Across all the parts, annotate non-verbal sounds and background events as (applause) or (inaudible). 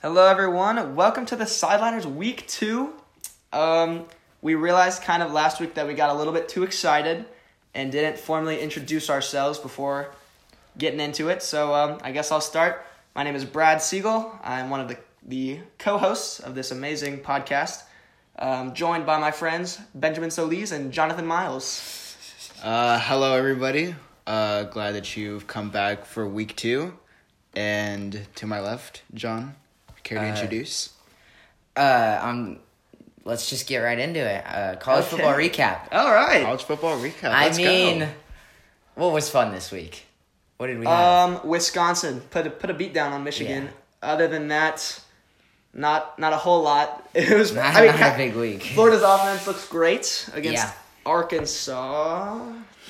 Hello, everyone. Welcome to the Sideliners Week Two. Um, we realized kind of last week that we got a little bit too excited and didn't formally introduce ourselves before getting into it. So um, I guess I'll start. My name is Brad Siegel. I'm one of the the co-hosts of this amazing podcast. Um, joined by my friends Benjamin Solis and Jonathan Miles. Uh, hello, everybody. Uh, glad that you've come back for week two. And to my left, John, care to Uh, introduce? Uh, um, let's just get right into it. Uh, college Okay. football recap. All right. College football recap. I Let's mean, go. what was fun this week? What did we have? Um, Wisconsin put a, put a beat down on Michigan. Other than that, not not a whole lot. (laughs) It was not, I mean, not a big week. Florida's offense looks great against Yeah. Arkansas.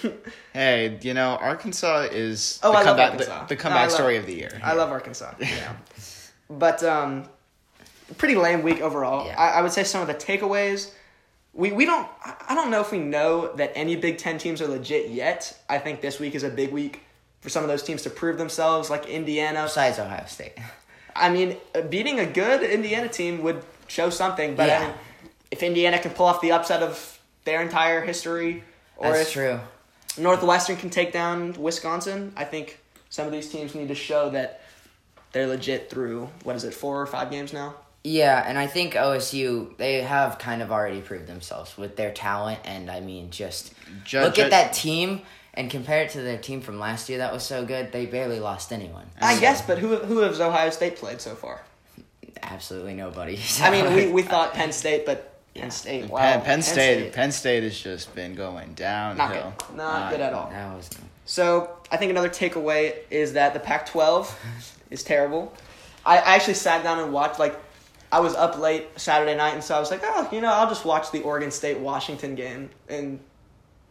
(laughs) Hey, you know, Arkansas is Oh, the I love comeback, Arkansas. the, the No, comeback I love- story of the year. I love Arkansas. (laughs) Yeah, but um, pretty lame week overall. Yeah. I, I would say some of the takeaways. We we don't. I don't know if we know that any Big Ten teams are legit yet. I think this week is a big week for some of those teams to prove themselves, like Indiana. Besides Ohio State. I mean, uh, beating a good Indiana team would show something, but I mean, if Indiana can pull off the upset of their entire history, or That's if true. Northwestern can take down Wisconsin, I think some of these teams need to show that they're legit through what is it, four or five games now? Yeah, and I think OSU they have kind of already proved themselves with their talent, and I mean, just Ju- look ju- at that team and compare it to their team from last year that was so good. They barely lost anyone. I So, guess, but who who has Ohio State played so far? absolutely nobody. (laughs) I mean, we, we (laughs) thought Penn State, but Penn State, wow, Penn, Penn State, Penn State has just been going downhill. not good, not good at all. that was So I think another takeaway is that the Pac-12 (laughs) is terrible. I, I actually sat down and watched like I was up late Saturday night, and so I was like, oh, you know, I'll just watch the Oregon State Washington game, and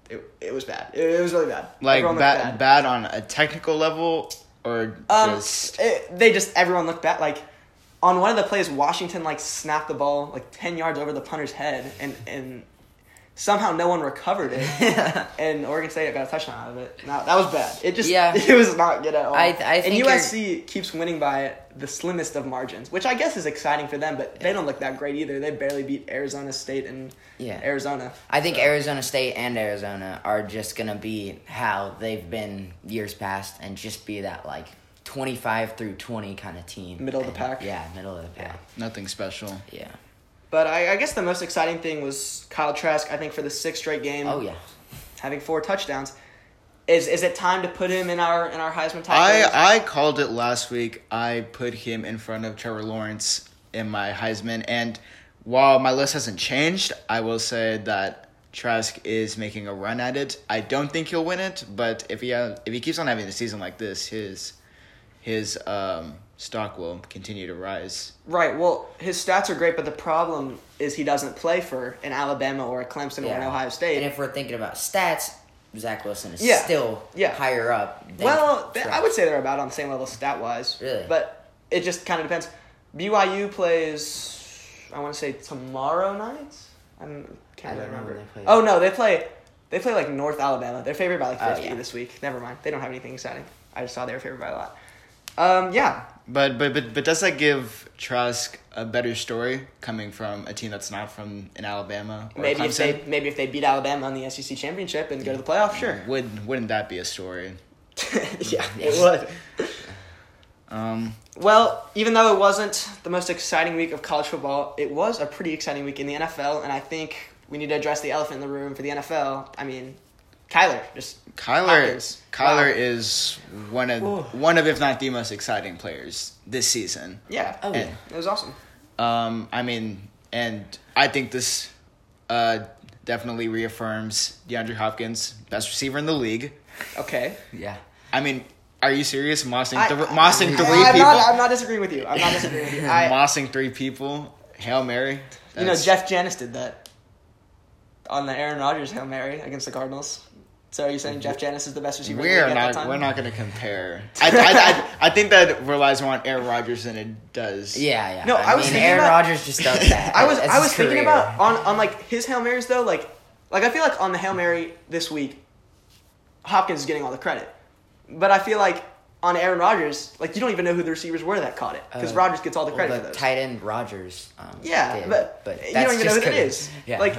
it, it was bad. It, it was really bad. Like Everyone bad, bad on a technical level, or Um, just it- they just everyone looked bad. Like on one of the plays, Washington like snapped the ball like ten yards over the punter's head, and and somehow no one recovered it, (laughs) and Oregon State got a touchdown out of it. Now that was bad. It just Yeah. (laughs) it was not good at all. I- I think and you're- USC keeps winning by the slimmest of margins, which I guess is exciting for them, but they don't look that great either. They barely beat Arizona State and Yeah. Arizona. I think So- Arizona State and Arizona are just gonna be how they've been years past, and just be that like twenty-five through twenty kind of team, Middle of the pack. Yeah, middle of the pack. nothing special. Yeah. But I, I guess the most exciting thing was Kyle Trask. I think for the sixth straight game. Oh yeah. having four touchdowns. Is is it time to put him in our in our Heisman top? I race? I called it last week. I put him in front of Trevor Lawrence in my Heisman, and while my list hasn't changed, I will say that Trask is making a run at it. I don't think he'll win it, but if he ha- if he keeps on having a season like this, his his um, stock will continue to rise. right. Well, his stats are great, but the problem is he doesn't play for an Alabama or a Clemson or an Ohio State. And if we're thinking about stats, Zach Wilson is Yeah. still Yeah. higher up. Than well, they, I would say they're about on the same level stat wise. Really? But it just kind of depends. BYU plays. I want to say tomorrow night. I can't I really don't know remember. when they play. Oh no, they play. They play like North Alabama. They're favored by like Oh, 50 yeah. this week. Never mind. They don't have anything exciting. I just saw they were favored by a lot. Um, yeah, But but but but does that give Trask a better story coming from a team that's not from in Alabama Maybe if they maybe if they beat Alabama on the SEC championship and go to the playoff, sure. Would wouldn't that be a story? (laughs) yeah, it would. Um, Well, even though it wasn't the most exciting week of college football, it was a pretty exciting week in the NFL, and I think we need to address the elephant in the room for the NFL. I mean, Kyler just Kyler Hopkins. Kyler Wow. is one of Ooh. one of if not the most exciting players this season. yeah, Oh, And- it was awesome. Um, I mean, and I think this uh, definitely reaffirms DeAndre Hopkins, best receiver in the league. Okay, Yeah. I mean, are you serious? Mossing, th- I- mossing I- three I'm people, Not, I'm not disagreeing with you. I'm not disagreeing with you. (laughs) I, mossing three people, hail mary. you know, Jeff Janis did that on the Aaron Rodgers hail mary against the Cardinals. So are you saying Jeff Janis is the best receiver? We're league at that not. We're not going to compare. I, I, I, I think that relies more on Aaron Rodgers than it does. Yeah, yeah. No, I was mean, thinking Aaron Rodgers just does (laughs) that. I was I was his thinking career. about on on like his hail marys though like like I feel like on the hail mary this week, Hopkins is getting all the credit, but I feel like on Aaron Rodgers, like you don't even know who the receivers were that caught it because Uh, Rodgers gets all the Well, credit the for those. tight end Rodgers. Um, Yeah, did, but, but you don't even know who that 'cause- is. (laughs) Yeah. Like,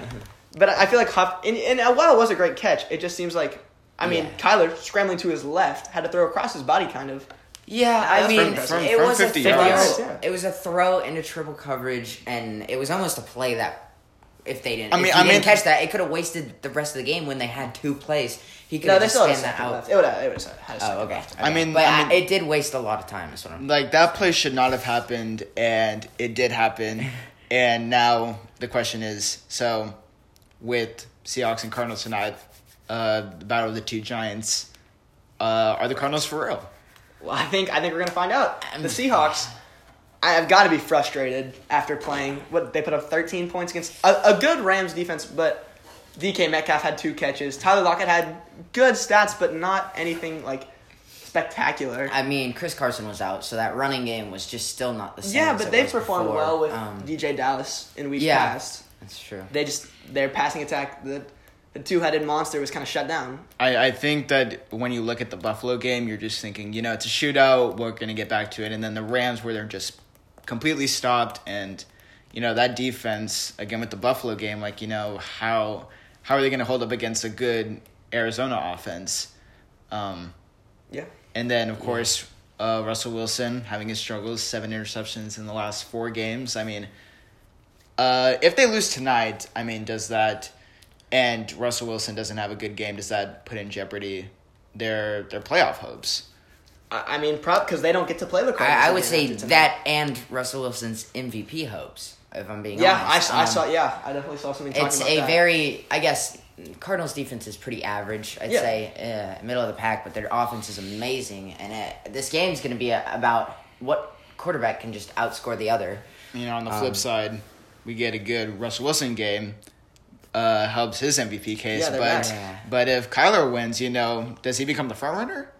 but I feel like Huff. And, and while it was a great catch, it just seems like I mean Yeah. Kyler scrambling to his left had to throw across his body, kind of. Yeah, I That's mean, pretty impressive. it From- from was 50 a throw. yards. Yeah. It was a throw into triple coverage, and it was almost a play that if they didn't, I mean- if he I didn't mean- catch that, it could have wasted the rest of the game when they had two plays. He could No, have they just still had a scanned that out. left. It would have. It would have had a Oh, okay. left. I mean- but I I it did waste a lot of time. Is what I'm. Like that play should not have happened, and it did happen. (laughs) and now the question is: so, with Seahawks and Cardinals tonight, uh, the battle of the two giants, uh, are the Cardinals for real? Well, I think I think we're gonna find out. The Seahawks. I have got to be frustrated after playing what they put up 13 points against a, a good Rams defense, but DK Metcalf had two catches. Tyler Lockett had good stats, but not anything like spectacular. I mean, Chris Carson was out, so that running game was just still not the same. Yeah, as but they was performed before. well with Um, DeeJay Dallas in weeks yeah. past. That's true. They just their passing attack, the the two headed monster was kind of shut down. I, I think that when you look at the Buffalo game, you're just thinking, you know, it's a shootout. We're going to get back to it. And then the Rams, where they're just completely stopped. And, you know, that defense, again, with the Buffalo game, like, you know, how how are they going to hold up against a good Arizona offense? Um, Yeah. and then, of course, uh, Russell Wilson having his struggles, seven interceptions in the last four games. I mean, uh, if they lose tonight, I mean, does that, and Russell Wilson doesn't have a good game, does that put in jeopardy their their playoff hopes? I, I mean, prop because they don't get to play the Cardinals. I, I would say that and Russell Wilson's MVP hopes. If I'm being Yeah, I, honest, s- I Um, saw. Yeah, I definitely saw something. Talking It's about a that. very, I guess, Cardinals defense is pretty average. I'd Yeah. say uh, middle of the pack, but their offense is amazing. And it, this game's going to be a, about what quarterback can just outscore the other. You know, on the flip Um, side, we get a good Russell Wilson game, uh, helps his MVP case. Yeah, but back. Yeah. but if Kyler wins, you know, does he become the front runner?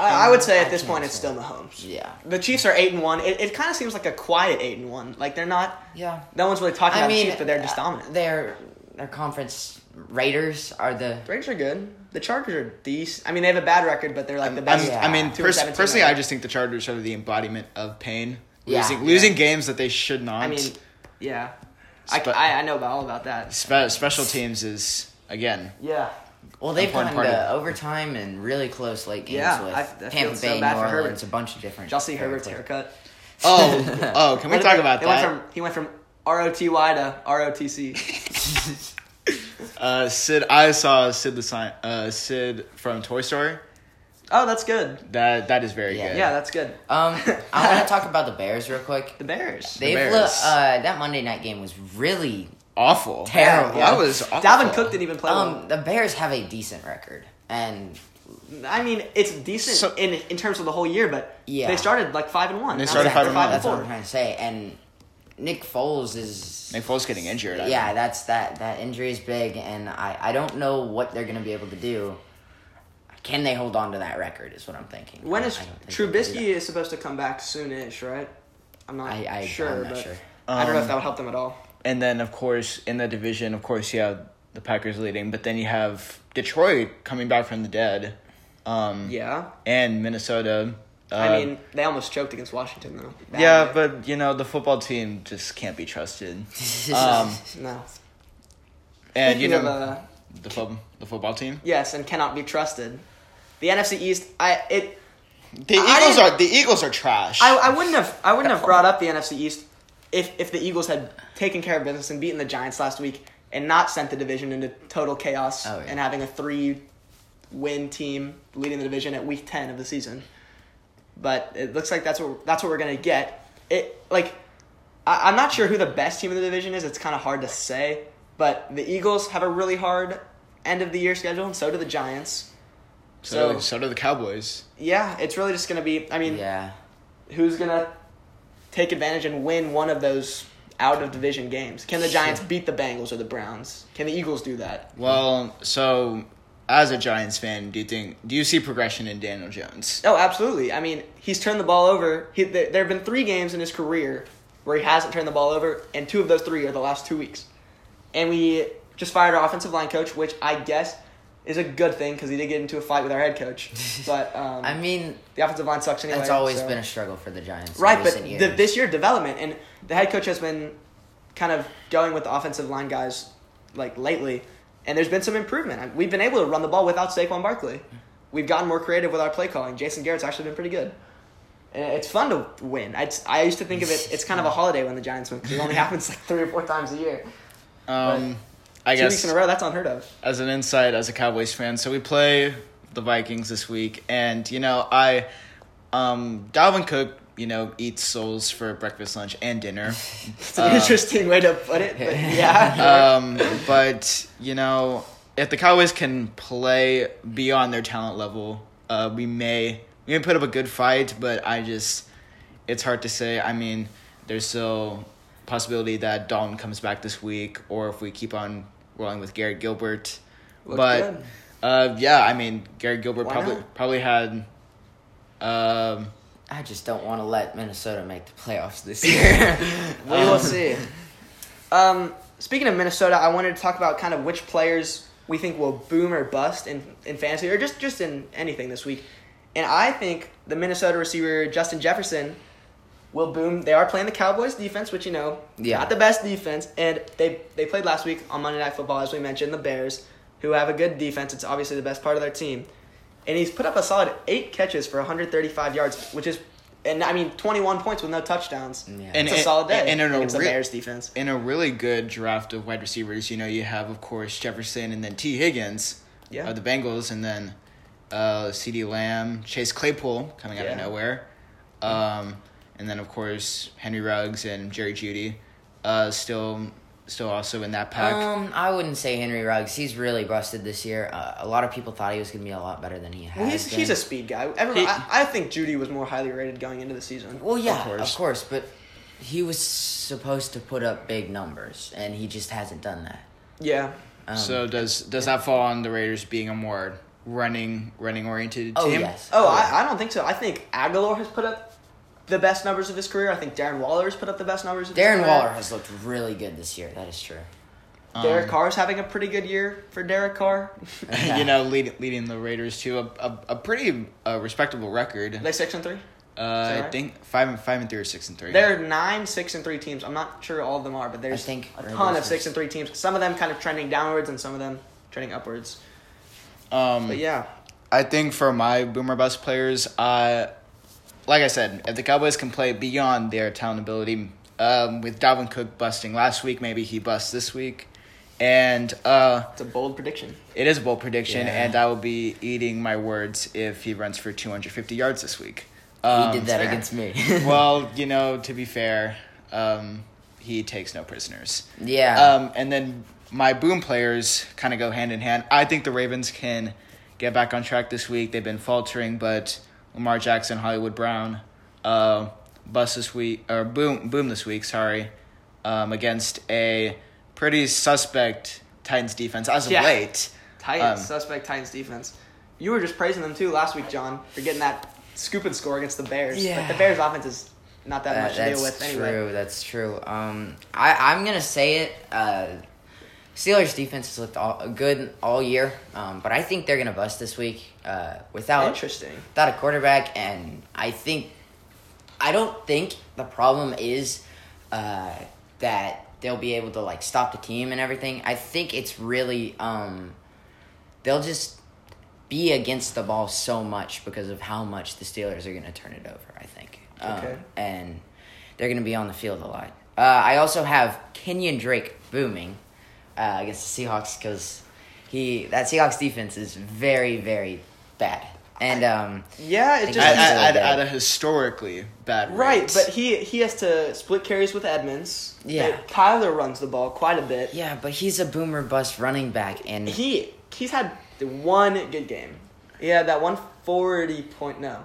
I, I would say I at this can't point it's still Mahomes. Yeah. The Chiefs are eight and one. It, it kind of seems like a quiet eight and one. Like they're not. Yeah. No one's really talking I about mean, the Chiefs, but they're just uh, dominant. Their their conference Raiders are the The Raiders are good. The Chargers are decent. I mean, they have a bad record, but they're like the best. Yeah. I mean, Two pers- personally, right I just think the Chargers are the embodiment of pain. Yeah. Losing, Yeah. losing games that they should not. I mean, yeah. I, Spe- I, I know about all about that. Spe- special teams is again. Yeah. well, they've Important gone part to overtime and really close late games Yeah, with I- I feel Tampa so Bay, bad New for Herbert. Orleans, a bunch of different. Did y'all see Herbert's close. haircut? Oh, oh, can we talk about they that? Went from, he went from R O T Y to R O T C. (laughs) Uh, Sid, I saw Sid the sign, uh, Sid from Toy Story. Oh, that's good. That that is very Yeah. good. Yeah, that's good. Um, I want to talk about the Bears real quick. The Bears. They've Bears. look, uh, that Monday night game was really awful. Terrible. That was awful. Dalvin Cook didn't even play well. um. The Bears have a decent record, and I mean, it's decent So- in in terms of the whole year, but Yeah. they started like five and one. They Now started they're five and one. That's what I'm trying to say. And Nick Foles is Nick Foles getting injured. I yeah, think. that's that that injury is big, and I I don't know what they're gonna be able to do. Can they hold on to that record? Is what I'm thinking. When I- is I think they can do Trubisky is supposed to come back soonish, right? I'm not I- I- sure, I'm not but sure. I don't know if Um, that would help them at all. And then, of course, in the division, of course, you have the Packers leading, but then you have Detroit coming back from the dead, um, Yeah, and Minnesota. Uh, I mean, they almost choked against Washington though. Bad yeah, day. but you know the football team just can't be trusted. (laughs) Um, no. and you know of, uh, the fo- the football team. yes, and cannot be trusted. The NFC East, I it The Eagles are the Eagles are trash. I, I wouldn't have I wouldn't have brought up the NFC East if if the Eagles had taken care of business and beaten the Giants last week and not sent the division into total chaos Oh, yeah. and having a three win team leading the division at week ten of the season. But it looks like that's what that's what we're gonna get. It like I, I'm not sure who the best team in the division is. It's kind of hard to say. But the Eagles have a really hard end of the year schedule, and so do the Giants. So So so do the Cowboys. yeah, it's really just gonna be. I mean, yeah. who's gonna take advantage and win one of those out of division games? Can the Giants beat the Bengals or the Browns? Can the Eagles do that? Well, so as a Giants fan, do you think do you see progression in Daniel Jones? Oh, absolutely. I mean, he's turned the ball over. He, there, there have been three games in his career where he hasn't turned the ball over, and two of those three are the last two weeks. And we just fired our offensive line coach, which I guess is a good thing because he did get into a fight with our head coach. (laughs) But um, I mean, the offensive line sucks anyway. that's always so- been a struggle for the Giants. right. But the, this year development and the head coach has been kind of going with the offensive line guys like lately, and there's been some improvement. We've been able to run the ball without Saquon Barkley. We've gotten more creative with our play calling. Jason Garrett's actually been pretty good. And it's fun to win. I, I used to think of it. It's kind of a (laughs) holiday when the Giants win because it only (laughs) happens like three or four times a year. Um, I Two guess weeks in a row, that's unheard of. as an insight as a Cowboys fan. So we play the Vikings this week, and you know I, um, Dalvin Cook, you know, eats souls for breakfast, lunch, and dinner. (laughs) It's an interesting way to put it, but (laughs) yeah. um, but you know, if the Cowboys can play beyond their talent level, uh, we may we may put up a good fight. But I just, it's hard to say. I mean, there's still possibility that Dalton comes back this week, or if we keep on rolling with Garrett Gilbert. Looked but good. uh, yeah, I mean, Garrett Gilbert Why probably not? probably had. Um, I just don't want to let Minnesota make the playoffs this (laughs) year. (laughs) we will see. Um, speaking of Minnesota, I wanted to talk about kind of which players we think will boom or bust in, in fantasy or just, just in anything this week. And I think the Minnesota receiver Justin Jefferson will boom. They are playing the Cowboys defense, which you know, Yeah. not the best defense. And they they played last week on Monday Night Football, as we mentioned, the Bears, who have a good defense. It's obviously the best part of their team. And he's put up a solid eight catches for 135 yards, which is, and I mean, 21 points with no touchdowns. Yeah. And- it's a solid day and in a against the re- Bears defense. in a really good draft of wide receivers, you know, you have of course Jefferson and then Tee Higgins Yeah. of the Bengals, and then uh, CeeDee Lamb, Chase Claypool coming out of nowhere, um, and then of course Henry Ruggs and Jerry Jeudy, uh, still still also in that pack. um, I wouldn't say Henry Ruggs. He's really busted this year. Uh, a lot of people thought he was going to be a lot better than he has. Well, he's, been. he's a speed guy. Everyone, He- I, I think Jeudy was more highly rated going into the season. Well, yeah, Of of course. course. but he was supposed to put up big numbers, and he just hasn't done that. Yeah. Um, so does does that fall on the Raiders being a more running running oriented oh team? yes. Oh, yeah. I, I don't think so. I think Agholor has put up the best numbers of his career. I think Darren Waller has put up the best numbers of his Darren career. Waller has looked really good this year. That is true. Derek Um, Carr's having a pretty good year for Derek Carr. (laughs) (laughs) you know, leading leading the Raiders to a a, a pretty uh, respectable record. they six and three. Uh, I think five and five and three or six and three. There are nine six and three teams. I'm not sure all of them are, but there's I think a Raiders ton of six and three teams. Some of them kind of trending downwards, and some of them trending upwards. um, But yeah, I think for my boomer bust players, uh, like I said, if the Cowboys can play beyond their talent ability, um, with Dalvin Cook busting last week, maybe he busts this week, and uh, it's a bold prediction. it is a bold prediction, Yeah. and I will be eating my words if he runs for 250 yards this week. Um, he did that fair. against me. (laughs) well, (laughs) you know, to be fair, um, he takes no prisoners. yeah. Um, and then my boom players kind of go hand in hand. I think the Ravens can get back on track this week. They've been faltering, but Lamar Jackson, Hollywood Brown, uh, bust this week or boom boom this week. Sorry, um, against a pretty suspect Titans defense as of Yeah. late. Titans, Um, suspect Titans defense. You were just praising them too last week, John, for getting that scoop and score against the Bears. Yeah. But the Bears offense is not that That- much to deal with anyway. That's true. That's true. Um, I I'm gonna say it. Uh, Steelers defense has looked all, good all year, um, but I think they're gonna bust this week uh, without Interesting. without a quarterback, and I think I don't think the problem is uh, that they'll be able to like stop the team and everything. I think it's really um, they'll just be against the ball so much because of how much the Steelers are going to turn it over. I think, um, Okay. and they're going to be on the field a lot. Uh, I also have Kenyan Drake booming uh, against the Seahawks because he that Seahawks defense is very very bad, and um, Yeah, it just At, at, at, a historically bad right, but he he has to split carries with Edmonds. Yeah. They- Kyler runs the ball quite a bit. yeah, but he's a boomer bust running back, and He he's had the one good game. Yeah, that one forty point no.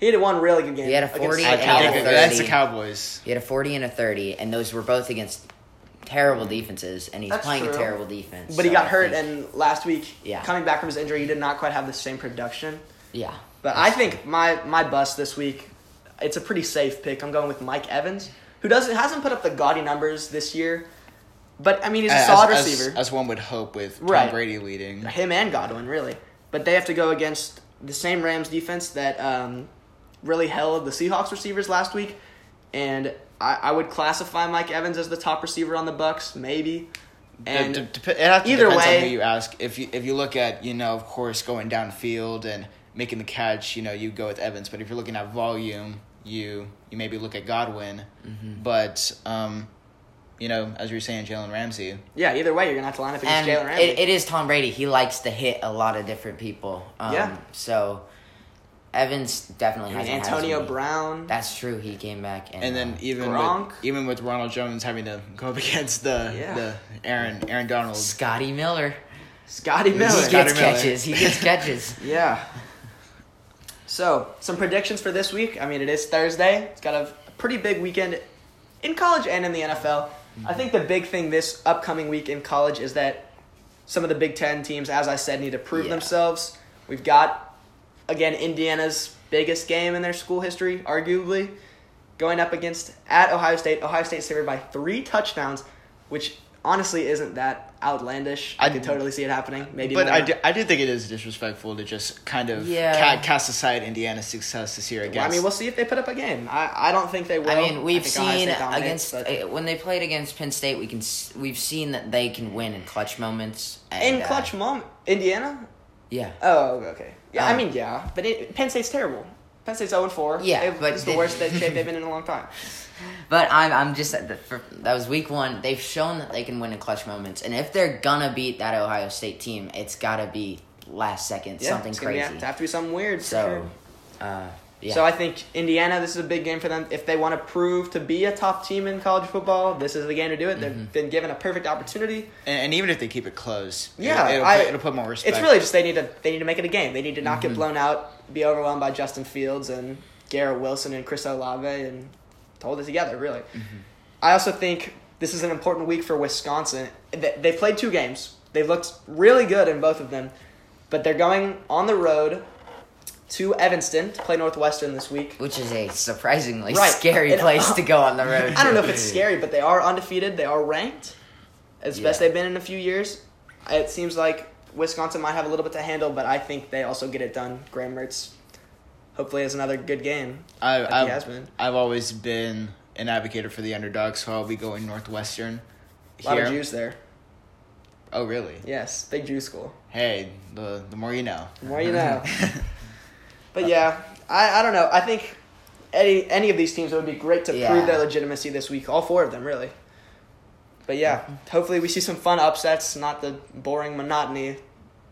He had one really good game. He had a 40 the I and can't he had think a of- that's the Cowboys. he had a forty and a thirty, and those were both against terrible defenses, and he's That's playing true. a terrible defense. But he so got I hurt, think- and last week, Yeah. coming back from his injury, he did not quite have the same production. yeah, But I think my my bust this week, it's a pretty safe pick. I'm going with Mike Evans, who doesn't hasn't put up the gaudy numbers this year, But I mean, he's a As- solid as- receiver. as, one would hope with Tom Right. Brady leading. him and Godwin, really. But they have to go against the same Rams defense that um, really held the Seahawks receivers last week, and I, I would classify Mike Evans as the top receiver on the Bucks, maybe. And D- d- dep- it has to either way- on who you ask. If you if you look at you know of course going downfield and making the catch, you know you go with Evans. But if you're looking at volume, you you maybe look at Godwin. Mm-hmm. But um, you know as you were saying, Jalen Ramsey. yeah, either way, you're gonna have to line up against and Jalen Ramsey. it, it is Tom Brady. He likes to hit a lot of different people. Um, Yeah. So Evans definitely I mean, has Antonio Brown. That's true. He came back and, And then uh, even Gronk. with, even with Ronald Jones having to go up (laughs) against the Yeah. the Aaron Aaron Donald. Scotty Miller. Scotty Miller. He gets Miller. catches. He gets catches. (laughs) Yeah. So, some predictions for this week. I mean, it is Thursday. It's got a pretty big weekend in college and in the NFL. I think the big thing this upcoming week in college is that some of the Big Ten teams, as I said, need to prove Yeah. themselves. We've got, again, Indiana's biggest game in their school history, arguably, going up against at Ohio State. Ohio State's favored by three touchdowns, which honestly isn't that outlandish. I, I- could totally see it happening. Maybe but more. I do, I do think it is disrespectful to just kind of Yeah. ca- cast aside Indiana's success this year Well, against. I mean, we'll see if they put up a game. I, I don't think they will. I mean, we've think Ohio seen against but- uh, when they played against Penn State, we can we've seen that they can win in clutch moments. And, in uh, clutch moment, Indiana. Yeah. Oh, okay. Yeah, I Um, mean, yeah, but it, Penn State's terrible. Penn State's zero four. Yeah, but it's the worst shape they've (laughs) been in a long time. But I'm I'm just the, for, that was week one. They've shown that they can win in clutch moments, and if they're gonna beat that Ohio State team, it's gotta be last second, Yeah, something it's gonna crazy. Have, have to be something weird. so, sure. uh, yeah. So I think Indiana. This is a big game for them. If they want to prove to be a top team in college football, this is the game to do it. Mm-hmm. They've been given a perfect opportunity. and, and even if they keep it close, Yeah, it'll, I- put, it'll put more respect. It's really just they need to they need to make it a game. They need to not Mm-hmm. get blown out, be overwhelmed by Justin Fields and Garrett Wilson and Chris Olave and hold it together. Really, Mm-hmm. I also think this is an important week for Wisconsin. They they played two games. They looked really good in both of them, but they're going on the road to Evanston to play Northwestern this week. which is a surprisingly Right. scary And- uh, place to go on the (laughs) road. I don't know if it's scary, but they are undefeated. They are ranked as best they've been in a few years. It seems like Wisconsin might have a little bit to handle, but I think they also get it done. Graham Mertz hopefully has another good game. I, like I've, he has been. I've always been an advocate for the underdog, so I'll be going Northwestern. A lot here. of Jews there. Oh, really? Yes, big Jew school. Hey, the the more you know. The more you know. (laughs) But yeah, I, I don't know. I think any any of these teams it would be great to Yeah. prove their legitimacy this week. All four of them, really. But yeah, hopefully we see some fun upsets, not the boring monotony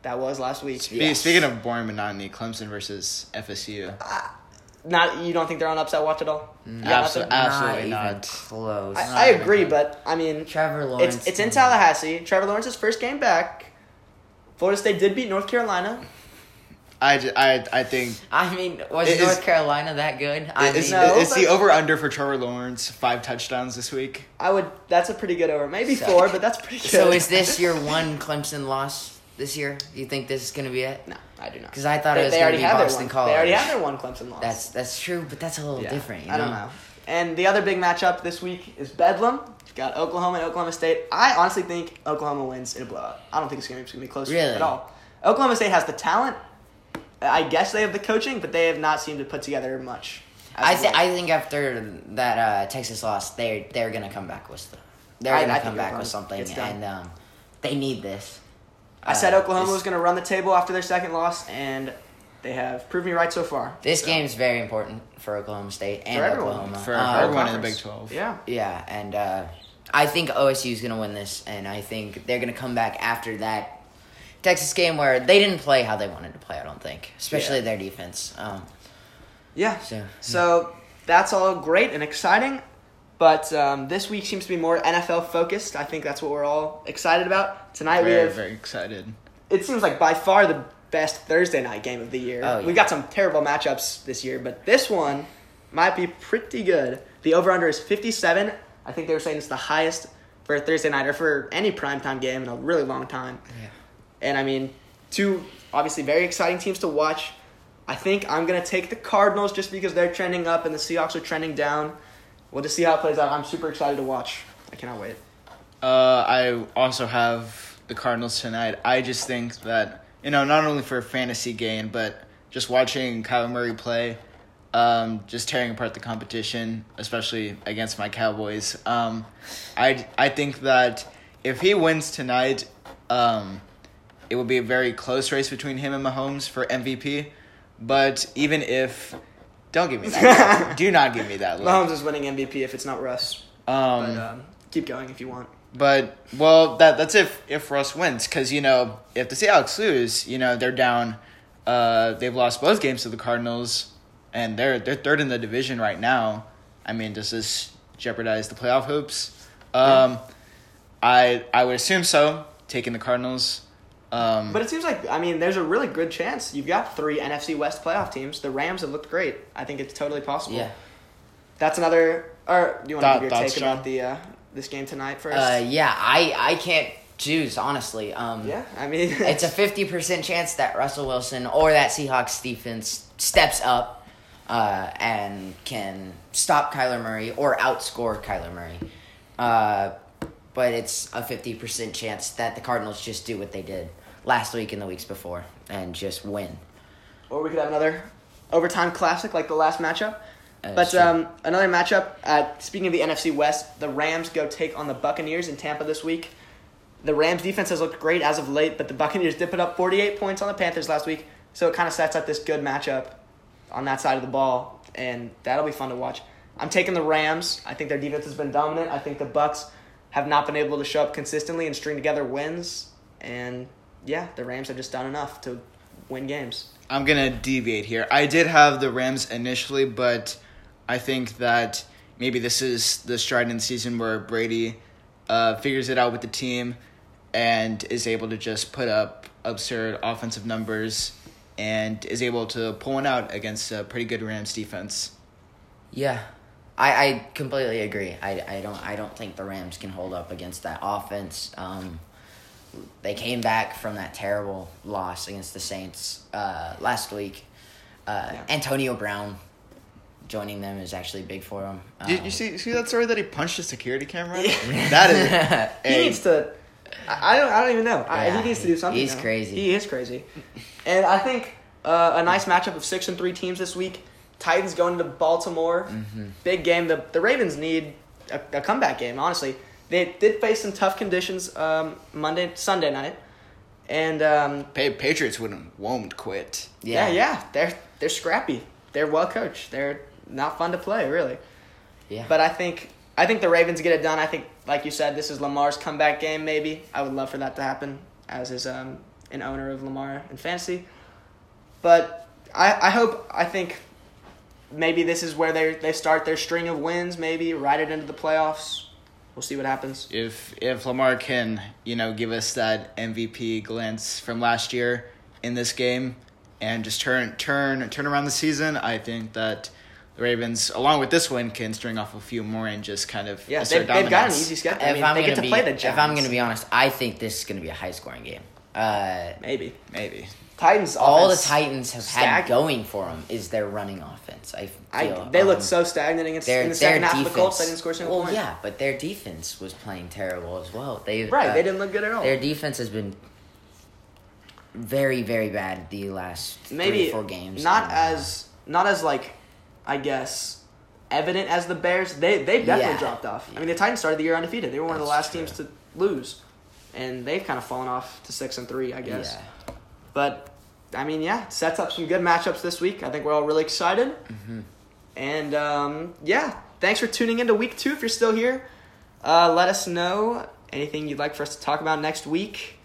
that was last week. Spe- Yeah. Speaking of boring monotony, Clemson versus FSU. Not you don't think they're on upset watch at all? Mm, Yeah, Absol- absolutely not. not. close. I, not I agree, close. but I mean, Trevor Lawrence. it's it's in Tallahassee. Trevor Lawrence's first game back. Florida State did beat North Carolina. I, ju- I, I think I mean, was It is- North Carolina that good? I it's, mean, No, it's the over under for Trevor Lawrence five touchdowns this week. I would. That's a pretty good over. Maybe So- four, but that's pretty good. so is this your (laughs) one Clemson loss this year? You think this is gonna be it? No, I do not. Because I thought they, it was gonna be have Boston. College. They already have their one Clemson loss. That's that's true, but that's a little Yeah, different. You I know? don't know. And the other big matchup this week is Bedlam. You've got Oklahoma and Oklahoma State. I honestly think Oklahoma wins in a blowout. I don't think it's going to be close Really? at all. Oklahoma State has the talent. I guess they have the coaching, but they have not seemed to put together much. I of th- I think after that uh, Texas loss, they they're gonna come back with stuff. They're I- gonna I think come back with something, and um, they need this. I said Uh, Oklahoma this- was going to run the table after their second loss, and they have proved me right so far. This So, game is very important for Oklahoma State and For everyone. Oklahoma. For, for everyone in the. Big Twelve. Yeah. Yeah, and uh, I think OSU is going to win this, and I think they're going to come back after that Texas game where they didn't play how they wanted to play. I don't think, especially Yeah. their defense. Um, Yeah. so So that's all great and exciting, but um, this week seems to be more NFL focused. I think that's what we're all excited about tonight. we Very, have very excited. it seems like by far the best Thursday night game of the year. Oh, yeah. We've got some terrible matchups this year, but this one might be pretty good. The over under is 57. I think they were saying it's the highest for a Thursday night or for any primetime game in a really long time. Yeah. And I mean, two obviously very exciting teams to watch. I think I'm going to take the Cardinals just because they're trending up and the Seahawks are trending down. We'll just see how it plays out. I'm super excited to watch. I cannot wait. Uh, I also have the Cardinals tonight. I just think that you know not only for fantasy gain, but just watching Kyler Murray play, um, just tearing apart the competition, especially against my Cowboys. Um, I I think that if he wins tonight, um, it will be a very close race between him and Mahomes for MVP. But even if, don't give me that. (laughs) do not give me that. Look. Mahomes is winning MVP if it's not Russ. Um, But um, keep going if you want. But well, that that's if if Russ wins, because you know if the Seahawks lose, you know they're down. Uh, they've lost both games to the Cardinals, and they're they're third in the division right now. I mean, does this jeopardize the playoff hopes? Um, I I would assume so. Taking the Cardinals. Um, But it seems like I mean, there's a really good chance you've got three NFC West playoff teams. The Rams have looked great. I think it's totally possible. Yeah. That's another. Or do you want to give your take John? about the uh, this game tonight first? Uh, yeah, I I can't choose honestly. Um, yeah, I mean, (laughs) it's a fifty percent chance that Russell Wilson or that Seahawks defense steps up uh, and can stop Kyler Murray or outscore Kyler Murray. Uh, but it's a fifty percent chance that the Cardinals just do what they did last week and the weeks before and just win. or we could have another overtime classic like the last matchup. Uh, But sure. um, another matchup. Uh, speaking of the NFC West, the Rams go take on the Buccaneers in Tampa this week. The Rams defense has looked great as of late, but the Buccaneers did put up 48 points on the Panthers last week, so it kind of sets up this good matchup on that side of the ball, and that'll be fun to watch. I'm taking the Rams. I think their defense has been dominant. I think the Bucks have not been able to show up consistently and string together wins, and yeah, the Rams have just done enough to win games. I'm gonna deviate here. I did have the Rams initially, but I think that maybe this is the stride in the season where Brady uh, figures it out with the team and is able to just put up absurd offensive numbers and is able to pull one out against a pretty good Rams defense. Yeah, I, I completely agree. I, I don't I don't think the Rams can hold up against that offense. Um, they came back from that terrible loss against the Saints uh, last week. Uh, Yeah. Antonio Brown joining them is actually big for him. Did Um, you see see that story that he punched a security camera? (laughs) that is (laughs) He needs to. I I don't. I don't even know. I, he needs to do something. he's now. crazy. He is crazy. And I think uh, a nice matchup of six and three teams this week. Titans going to Baltimore. Mm-hmm. Big game. The the Ravens need a, a comeback game. Honestly, they did face some tough conditions um, Monday, Sunday night, and um, Pa- Patriots wouldn't won't quit. yeah. yeah, they're they're scrappy. They're well coached. They're not fun to play, really. Yeah. But I think I think the Ravens get it done. I think, like you said, this is Lamar's comeback game. Maybe I would love for that to happen as is um, an owner of Lamar in fantasy. But I I hope I think maybe this is where they they start their string of wins. Maybe ride it into the playoffs. We'll see what happens. if if Lamar can, you know, give us that MVP glance from last year in this game and just turn turn turn around the season, I think that the Ravens, along with this win, can string off a few more and just kind of Yeah, assert they've, they've got an easy schedule. I if I'm they gonna get to be play the if I'm gonna be honest, I think this is gonna be a high scoring game. Uh, maybe Maybe. Titans. all the Titans have had going for them is their running offense. I I, they um, looked so stagnant against their in the their second half defense. of the Colts. They didn't score single well, point. yeah, but their defense was playing terrible as well. They Right, uh, they didn't look good at all. Their defense has been very very bad the last maybe three, four games. Not And, uh, as not as like I guess evident as the Bears. They they definitely Yeah. dropped off. I mean, the Titans started the year undefeated. They were one of the last true. teams to lose, and they've kind of fallen off to six and three, I guess. Yeah. But I mean, yeah, sets up some good matchups this week. I think we're all really excited. Mm-hmm. And um, yeah, thanks for tuning into week two. If you're still here, uh, let us know anything you'd like for us to talk about next week.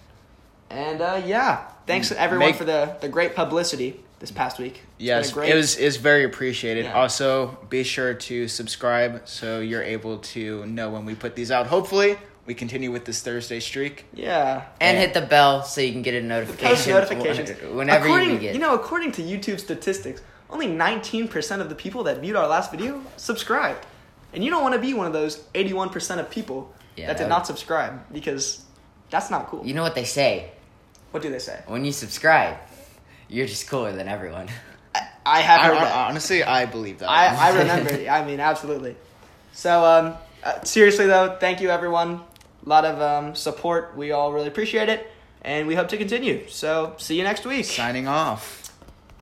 And uh, yeah, thanks to everyone Make- for the, the great publicity this past week. It's Yes, great- it was is very appreciated. Yeah. Also, be sure to subscribe so you're able to know when we put these out. Hopefully, we continue with this Thursday streak. Yeah. and Yeah. hit the bell so you can get a notification. Post notification. notifications. wh- Whenever according, you begin. know, according to YouTube statistics, only 19% of the people that viewed our last video subscribed. And you don't want to be one of those 81% of people Yeah, that did that not subscribe because that's not cool. you know what they say what do they say? when you subscribe, you're just cooler than everyone. I have heard I- that. honestly, I believe that. I, I remember. I mean, absolutely. So, um, uh, seriously though, thank you everyone. A lot of um, support. We all really appreciate it, and we hope to continue. So see you next week. Signing off.